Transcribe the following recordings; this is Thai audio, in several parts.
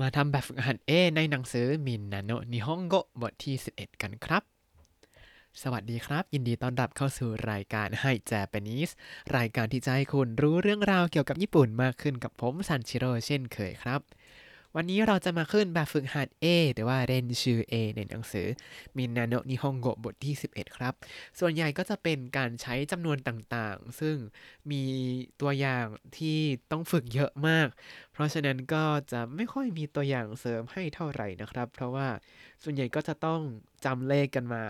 มาทำแบบฝึกหัด A ในหนังสือมินนาโนนิฮงโกบทที่ 11 กันครับ สวัสดีครับ ยินดีต้อนรับเข้าสู่รายการให้แจเปนิสรายการที่จะให้คุณรู้เรื่องราวเกี่ยวกับญี่ปุ่นมากขึ้นกับผมซันชิโร่เช่นเคยครับ วันนี้เราจะมาขึ้นแบบฝึกหัด A หรือว่าเรนชื่อ A ในหนังสือมินนาโนนิฮงโกบทที่ 11 ครับ ส่วนใหญ่ก็จะเป็นการใช้จำนวนต่างๆ ซึ่งมีตัวอย่างที่ต้องฝึกเยอะมาก เพราะฉะนั้นก็จะไม่ค่อยมีตัวอย่างเสริมให้เท่าไหร่นะครับ เพราะว่าส่วนใหญ่ก็จะต้องจำเลขกันมา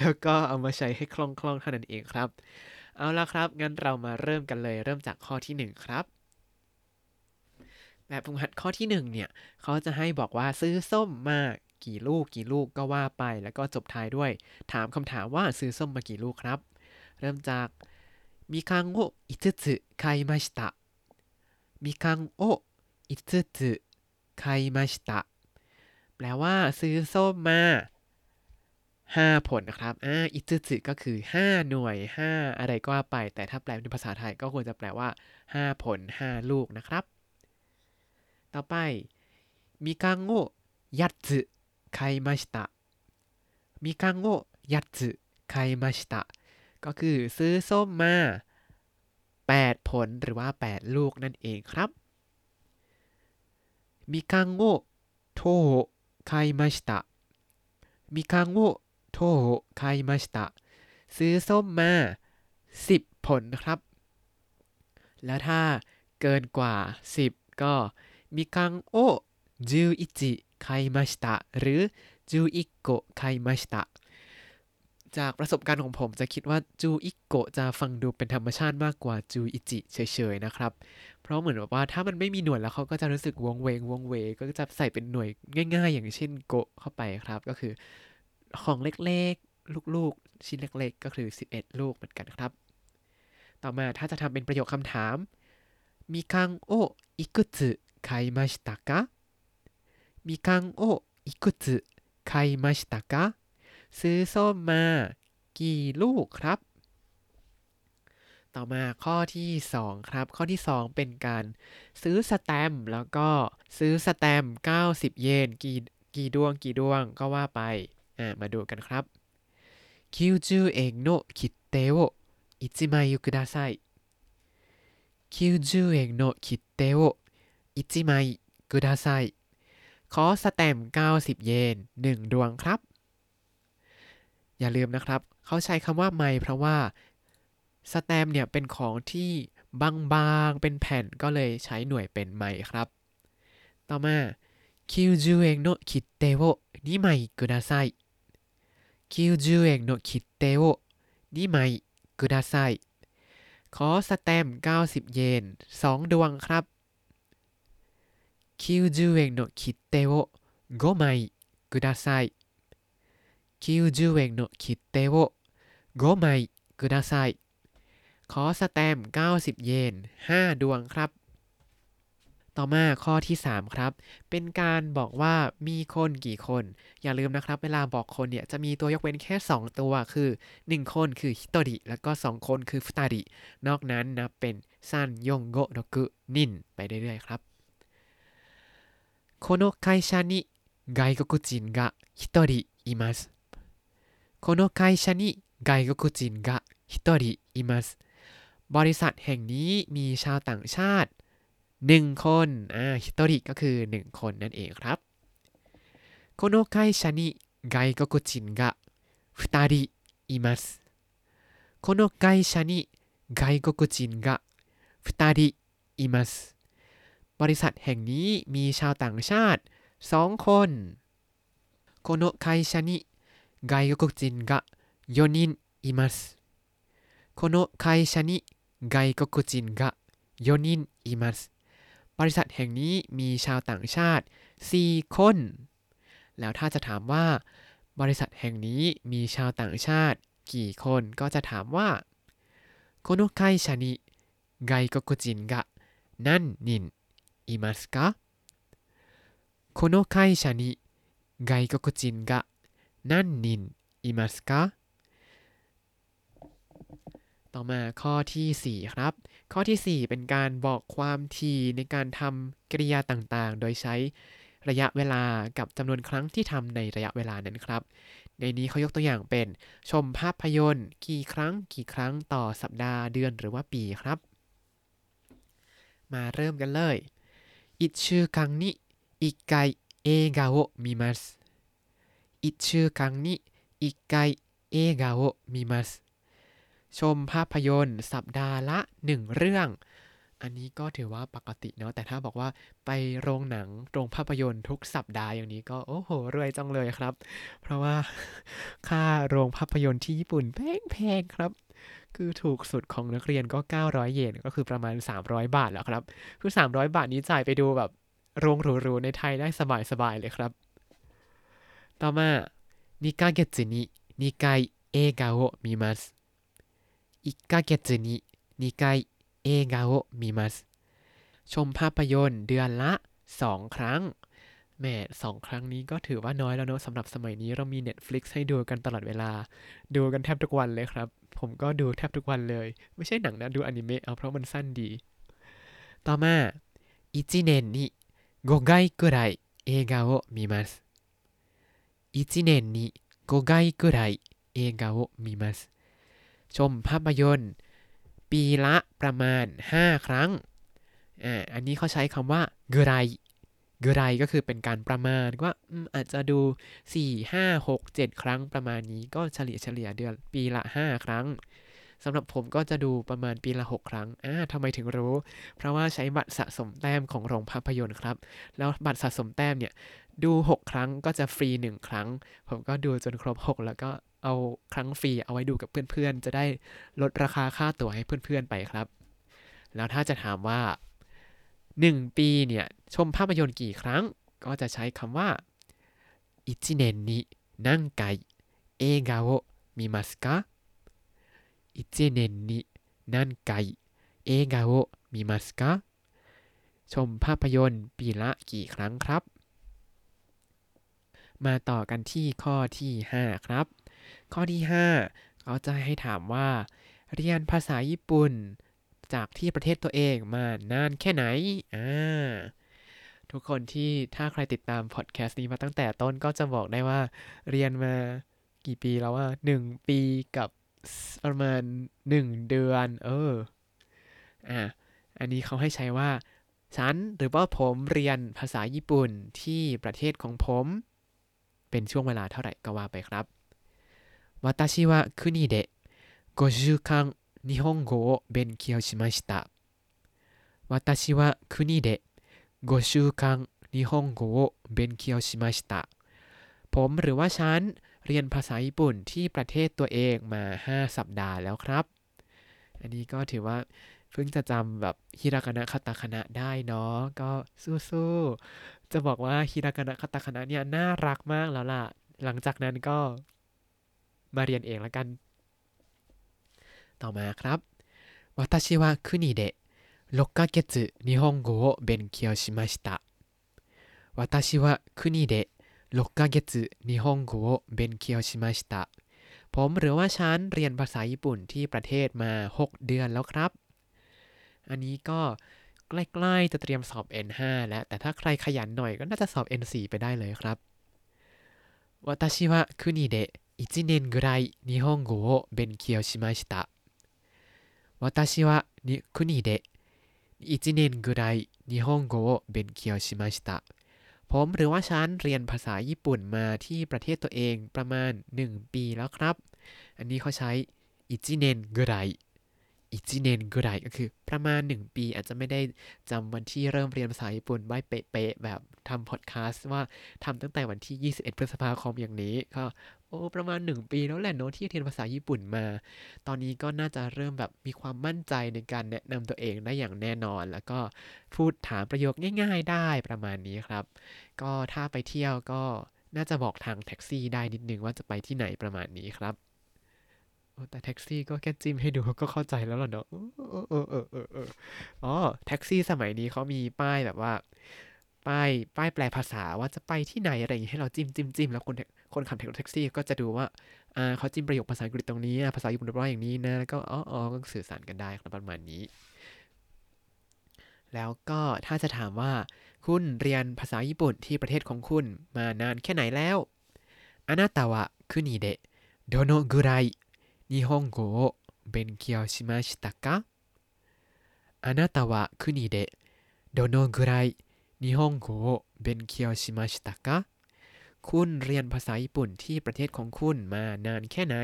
แล้วก็เอามาใช้ให้คล่องๆเท่านั้นเองครับ เอาละครับ งั้นเรามาเริ่มกันเลย เริ่มจากข้อที่ 1 ครับ แบบฝึกหัดข้อที่1เนี่ยเขาจะให้บอกว่าซื้อส้มมากี่ลูกกี่ลูกก็ว่าไป แล้วก็จบท้ายด้วย ถามคำถามว่าซื้อส้มมากี่ลูกครับ เริ่มจากมิคังโออิทสึไคมาชิตะมิคังโออิทสึไคมาชิตะแปลว่าซื้อส้มมา5 ผลนะครับ อ่า อิจุจิก็คือ 5 หน่วย 5 อะไรก็ว่าไป แต่ถ้าแปลเป็นภาษาไทยก็ควรจะแปลว่า 5 ผล 5 ลูกนะครับ ต่อไปみかんを8つ買いましたみかんを8つ買いましたก็คือซื้อส้มมา 8 ผลหรือว่า 8 ลูกนั่นเองครับみかんを10買いましたみかんを10買いましたซื้อส้มมา 10 ผลนะครับ แล้วถ้าเกินกว่า 10 ก็ みかんを11買いましたหรือ11個買いましたจากประสบการณ์ของผมจะคิดว่าจูอิโกะจะฟังดูเป็นธรรมชาติมากกว่าจูอิจิเฉยๆนะครับ เพราะเหมือนแบบว่าถ้ามันไม่มีหน่วยแล้วเขาก็จะรู้สึกวงเวงวงเวก็จะใส่เป็นหน่วยง่ายๆ อย่างเช่นโกะเข้าไปครับ ก็คือของเล็กๆ ลูกๆ ชิ้นเล็กๆ ก็คือ 11 ลูกเหมือนกันครับ ต่อมาถ้าจะทำเป็นประโยคคำถามมีคังโออิกุสึ ไคมาชิตะกะมีคังโออิกุสึไคมาชิตะกะซื้อส้มมากี่ลูกครับ ต่อมาข้อที่ 2 ครับ ข้อที่ 2 เป็นการซื้อสแตมป์แล้วก็ซื้อสแตมป์90 เยนกี่กี่ดวงกี่ดวงก็ว่าไปอ่ามาดูกันครับ90円の切手を1枚ください90円の切手を 1枚くださいขอสแตมป์90 เยน 1 ดวงครับ อย่าลืมนะครับ เขาใช้คำว่าไมเพราะว่าสแตมป์เนี่ยเป็นของที่บางๆ เป็นแผ่นก็เลยใช้หน่วยเป็นไมครับ ต่อมา90円の切手を2枚ください90円の切手を2枚くださいขอสแตมป์90 เยน 2 ดวงครับ 90円の切手を5枚ください90円の切手を5枚くださいขอสแตมป์90 เยน 5 ดวงครับ ต่อมาข้อที่ 3 ครับ เป็นการบอกว่ามีคนกี่คน อย่าลืมนะครับ เวลาบอกคนเนี่ยจะมีตัวยกเว้นแค่ 2 ตัว คือ 1 คนคือฮิโตริแล้วก็ 2 คนคือฟุตารินอกนั้นนับเป็นซันยงโกโนกุนินไปเรื่อยๆครับ この会社に外国人が1人いますこの会社に外国人が1人いますบริษัทแห่งนี้มีชาวต่างชาติ 1 คนอ่าฮิโตริก็คือ 1 คนนั่นเองครับこの会社に外国人が2人いますこの会社に外国人が2人います บริษัทแห่งนี้มีชาวต่างชาติ 2 คนこの会社に外国人が4人いますこの会社に外国人が4人いますบริษัทแห่งนี้มีชาวต่างชาติ 4 คน แล้วถ้าจะถามว่า บริษัทแห่งนี้มีชาวต่างชาติ กี่คนก็จะถามว่าこの会社に外国人が何人 いますかこの会社に外国人が何人いますか ต่อมาข้อทีสี่4 ครับ ข้อทีสี่ 4 เป็นการบอกความถี่ในการทำกริยาต่างๆ โดยใช้ระยะเวลากับจำนวนครั้งที่ทำในระยะเวลานั้นครับ ในนี้เขายกตัวอย่างเป็น ชมภาพยนตร์ กี่ครั้ง กี่ครั้งต่อสัปดาห์เดือนหรือว่าปีครับ มาเริ่มกันเลย 1週間に1回映画を見ます1週間に1回映画を見ますชมภาพยนตร์ สัปดาห์ละ 1 เรื่อง อันนี้ก็ถือว่าปกติเนาะ แต่ถ้าบอกว่าไปโรงหนัง โรงภาพยนตร์ทุกสัปดาห์อย่างนี้ก็โอ้โห รวยจังเลยครับ เพราะว่า ค่าโรงภาพยนตร์ที่ญี่ปุ่นแพงๆครับ คือถูกสุดของนักเรียนก็ 900 เยนก็คือประมาณ 300 บาทแล้วครับ คือ 300 บาทนี้จ่ายไปดูแบบโรงหรูๆในไทยได้สบายๆเลยครับ ต่อมานิกาเกจินินิกายเอกาโอมิมันนิกายเอกาโอมิชมภาพยนตร์เดือนละ 2 ครั้งแม่สองครั้งนี้ก็ถือว่าน้อยแล้วเนาะสำหรับสมัยนี้เรามี Netflix ให้ดูกันตลอดเวลา ดูกันแทบทุกวันเลยครับ ผมก็ดูแทบทุกวันเลย ไม่ใช่หนังนะดูอนิเมะเอาเพราะมันสั้นดี ต่อมาอิจิเนนนิโกไกกุไรเอกาโอมิมัสอิจิเนนนิโกไกกุไรเอกาโอมิมัสชมภาพยนตร์ ปีละประมาณ 5 ครั้งอ่าอันนี้เขาใช้คำว่ากุไร กไรก็คือเป็นการประมาณว่าอาจจะดู 4 5 6 7 ครั้งประมาณนี้ก็เฉลี่ยเฉลี่ยเดือนปีละ 5 ครั้งสำหรับผมก็จะดูประมาณปีละ 6 ครั้ง อ่าทำไมถึงรู้ เพราะว่าใช้บัตรสะสมแต้มของโรงภาพยนตร์ครับ แล้วบัตรสะสมแต้มเนี่ย ดู 6 ครั้งก็จะฟรี 1 ครั้ง ผมก็ดูจนครบ 6 แล้วก็เอาครั้งฟรีเอาไว้ดูกับเพื่อนๆ จะได้ลดราคาค่าตั๋วให้เพื่อนๆ ไปครับ แล้วถ้าจะถามว่า 1 ปีเนี่ย ชมภาพยนตร์กี่ครั้ง ก็จะใช้คำว่าอิจิเนนนินังไกเอกาโอมิมัสกะอิจิเนนนิงไกเอกาโอมิมัสกะชมภาพยนตร์ปีละกี่ครั้งครับ มาต่อกันที่ข้อที่ 5 ครับ ข้อที่ 5 เขาจะให้ถามว่า เรียนภาษาญี่ปุ่น จากที่ประเทศตัวเองมานานแค่ไหน อ่า ทุกคนที่ถ้าใครติดตามพอดแคสต์นี้มาตั้งแต่ต้นก็จะบอกได้ว่าเรียนมากี่ปีแล้วว่าหนึ่งปีกับประมาณหนึ่งเดือน เออ อะอันนี้เขาให้ใช้ว่า ฉันหรือว่าผมเรียนภาษาญี่ปุ่นที่ประเทศของผม เป็นช่วงเวลาเท่าไหร่ก็ว่าไปครับวาตาชิวะคุนิเ日本語を勉強しました。私は国で5週間日本語を勉強しました。ผมหรือว่าฉันเรียนภาษาญี่ปุ่นที่ประเทศตัวเองมา 5 สัปดาห์แล้วครับ อันนี้ก็ถือว่าเพิ่งจะจำแบบฮิรากานะคาตาคณะได้เนาะ ก็สู้ๆ จะบอกว่าฮิรากานะคาตาคณะเนี่ยน่ารักมากแล้วล่ะ หลังจากนั้นก็มาเรียนเองแล้วกัน ต่อมาครับ私は国で6ヶ月日本語を勉強しました私は国で6ヶ月日本語を勉強しましたผมหรือว่าฉันเรียนภาษาญี่ปุ่นที่ประเทศมา 6 เดือนแล้วครับ อันนี้ก็ใกล้ๆจะเตรียมสอบ N5 แล้ว แต่ถ้าใครขยันหน่อยก็น่าจะสอบ N4 ไปได้เลยครับ私は国で1年ぐらい日本語を勉強しました。 私は国で1年ぐらい日本語を勉強しました。ผมหรือว่าฉันเรียนภาษาญี่ปุ่นมาที่ประเทศตัวเองประมาณ 1 ปีแล้วครับ อันนี้เขาใช้อิจิเนนกุไรอิจิเนนกุไรก็คือประมาณ 1 ปี อาจจะไม่ได้จำวันที่เริ่มเรียนภาษาญี่ปุ่นไว้เป๊ะๆแบบทำพอดแคสต์ว่าทำตั้งแต่วันที่ 21 พฤษภาคมอย่างนี้ก็ โอ้ประมาณ 1 ปีแล้วแหละโน้ตที่เรียนภาษาญี่ปุ่นมา ตอนนี้ก็น่าจะเริ่มแบบมีความมั่นใจในการแนะนำตัวเองได้อย่างแน่นอน แล้วก็พูดถามประโยคง่าย ๆ ได้ประมาณนี้ครับ ก็ถ้าไปเที่ยวก็น่าจะบอกทางแท็กซี่ได้นิดนึงว่าจะไปที่ไหนประมาณนี้ครับแต่แท็กซี่ก็แค่จิ้มให้ดูก็เข้าใจแล้วหรอเนาะอ๋อแท็กซี่สมัยนี้เขามีป้ายแบบว่า ป้ายป้ายแปลภาษาว่าจะไปที่ไหนอะไรอย่างนี้ให้เราจิ้มจิ้มจิ้มแล้วคนคนขับแท็กซี่ก็จะดูว่าอ่าเขาจิ้มประโยคภาษาอังกฤษตรงนี้ภาษาญี่ปุ่นเรียบร้อยอย่างนี้นะแล้วก็อ๋ออ๋อก็สื่อสารกันได้ครับประมาณนี้ แล้วก็ถ้าจะถามว่า คุณเรียนภาษาญี่ปุ่นที่ประเทศของคุณมานานแค่ไหนแล้วあなたは国でどのぐらい日本語を勉強しましたかあなたは国でどのぐらい นิฮงโกเบนเคียวชิมาชิตะกะคุณเรียนภาษาญี่ปุ่นที่ประเทศของคุณมานานแค่ไหน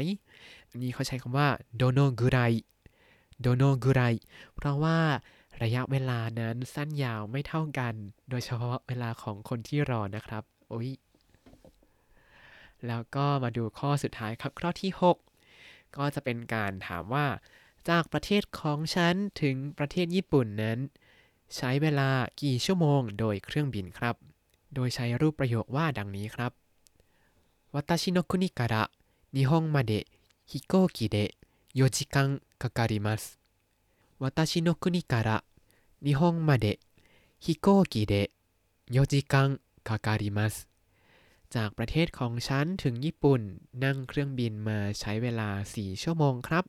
อันนี้เขาใช้คำว่าโดโนกุไรโดโนกุไรเพราะว่าระยะเวลานั้นสั้นยาวไม่เท่ากัน โดยเฉพาะเวลาของคนที่รอนะครับ โอ้ย แล้วก็มาดูข้อสุดท้ายครับ ข้อที่ 6 ก็จะเป็นการถามว่า จากประเทศของฉันถึงประเทศญี่ปุ่นนั้น ใช้เวลากี่ชั่วโมงโดยเครื่องบินครับ โดยใช้รูปประโยคว่าดังนี้ครับ私の国から日本まで飛行機で4時間かかります私の国から日本まで飛行機で4時間かかりますจากประเทศของฉันถึงญี่ปุ่นนั่งเครื่องบินมาใช้เวลา 4 ชั่วโมงครับ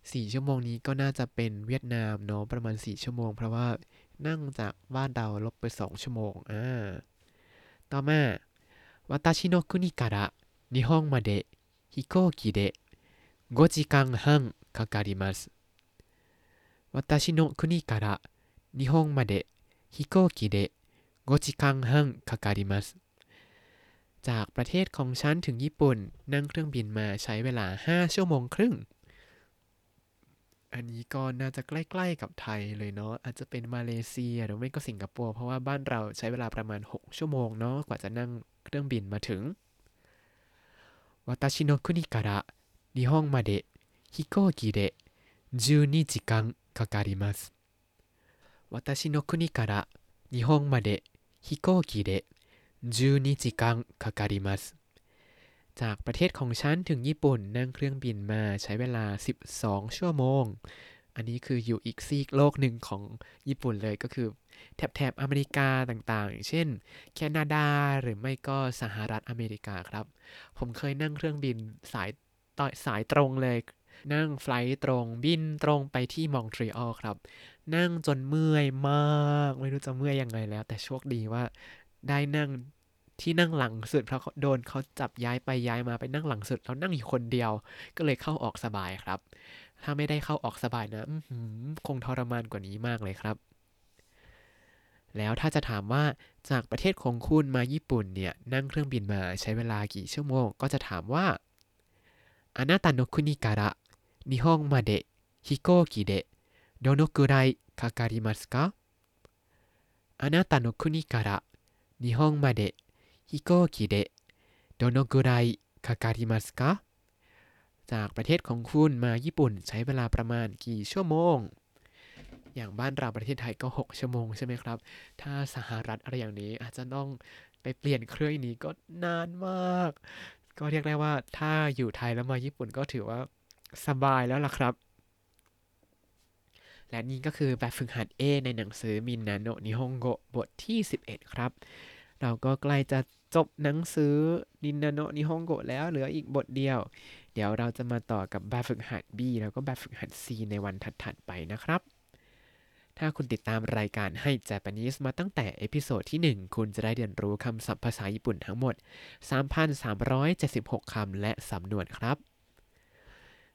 4 ชั่วโมงนี้ก็น่าจะเป็นเวียดนามเนาะประมาณ 4 ชั่วโมง เพราะว่านั่งจากบ้านเราลบไป 2 ชั่วโมงอ่าต่อมา私の国から日本まで飛行機で5時間半かかります私の国から日本まで飛行機で5時間半かかりますจากประเทศของฉันถึงญี่ปุ่น นั่งเครื่องบินมาใช้เวลา 5 ชั่วโมงครึ่ง อันนี้ก็น่าจะใกล้ๆกับไทยเลยเนาะอาจจะเป็นมาเลเซียหรือไม่ก็สิงคโปร์เพราะว่าบ้านเราใช้เวลาประมาณ 6 ชั่วโมงเนาะกว่าจะนั่งเครื่องบินมาถึง私の国から日本まで飛行機で12時間かかります私の国から日本まで飛行機で12時間かかります จากประเทศของฉันถึงญี่ปุ่นนั่งเครื่องบินมาใช้เวลา 12 ชั่วโมง อันนี้คืออยู่อีกซีกโลกหนึ่งของญี่ปุ่นเลยก็คือแถบแถบอเมริกาต่างๆอย่างเช่น แคนาดาหรือไม่ก็สหรัฐอเมริกาครับ ผมเคยนั่งเครื่องบินสายสายตรงเลย นั่งไฟล์ตรงบินตรงไปที่มองทรีออลครับ นั่งจนเมื่อยมาก ไม่รู้จะเมื่อยยังไงแล้ว แต่โชคดีว่าได้นั่ง ที่นั่งหลังสุดเพราะโดนเขาจับย้ายไปย้ายมาไปนั่งหลังสุดแล้วนั่งอยู่คนเดียว ก็เลยเข้าออกสบายครับ ถ้าไม่ได้เข้าออกสบายนะคงทรมานกว่านี้มากเลยครับ แล้วถ้าจะถามว่าจากประเทศของคุณมาญี่ปุ่นเนี่ยนั่งเครื่องบินมาใช้เวลากี่ชั่วโมง ก็จะถามว่าあなたの国から日本まで飛行機でどのくらいかかりますかあなたの国から日本まで ฮิโกกิเดะโดโนกุไรคาการิมัสกะจากประเทศของคุณมาญี่ปุ่นใช้เวลาประมาณกี่ชั่วโมง อย่างบ้านเราประเทศไทยก็ 6 ชั่วโมงใช่ไหมครับ ถ้าสหรัฐอะไรอย่างนี้อาจจะต้องไปเปลี่ยนเครื่องนี้ก็นานมาก ก็เรียกได้ว่าถ้าอยู่ไทยแล้วมาญี่ปุ่นก็ถือว่าสบายแล้วล่ะครับ และนี่ก็คือแบบฝึกหัด A ในหนังสือมินนาโนนิฮงโกบทที่ 11 ครับ เราก็ใกล้จะ จบหนังสือนินนาโนนิฮงโกแล้วเหลืออีกบทเดียว เดี๋ยวเราจะมาต่อกับแบบฝึกหัด B แล้วก็แบบฝึกหัด C ในวันถัดๆไปนะครับ ถ้าคุณติดตามรายการให้ Japanese มาตั้งแต่ episode ที่ 1 คุณจะได้เรียนรู้คำศัพท์ภาษาญี่ปุ่นทั้งหมด 3,376 คำและสำนวนครับ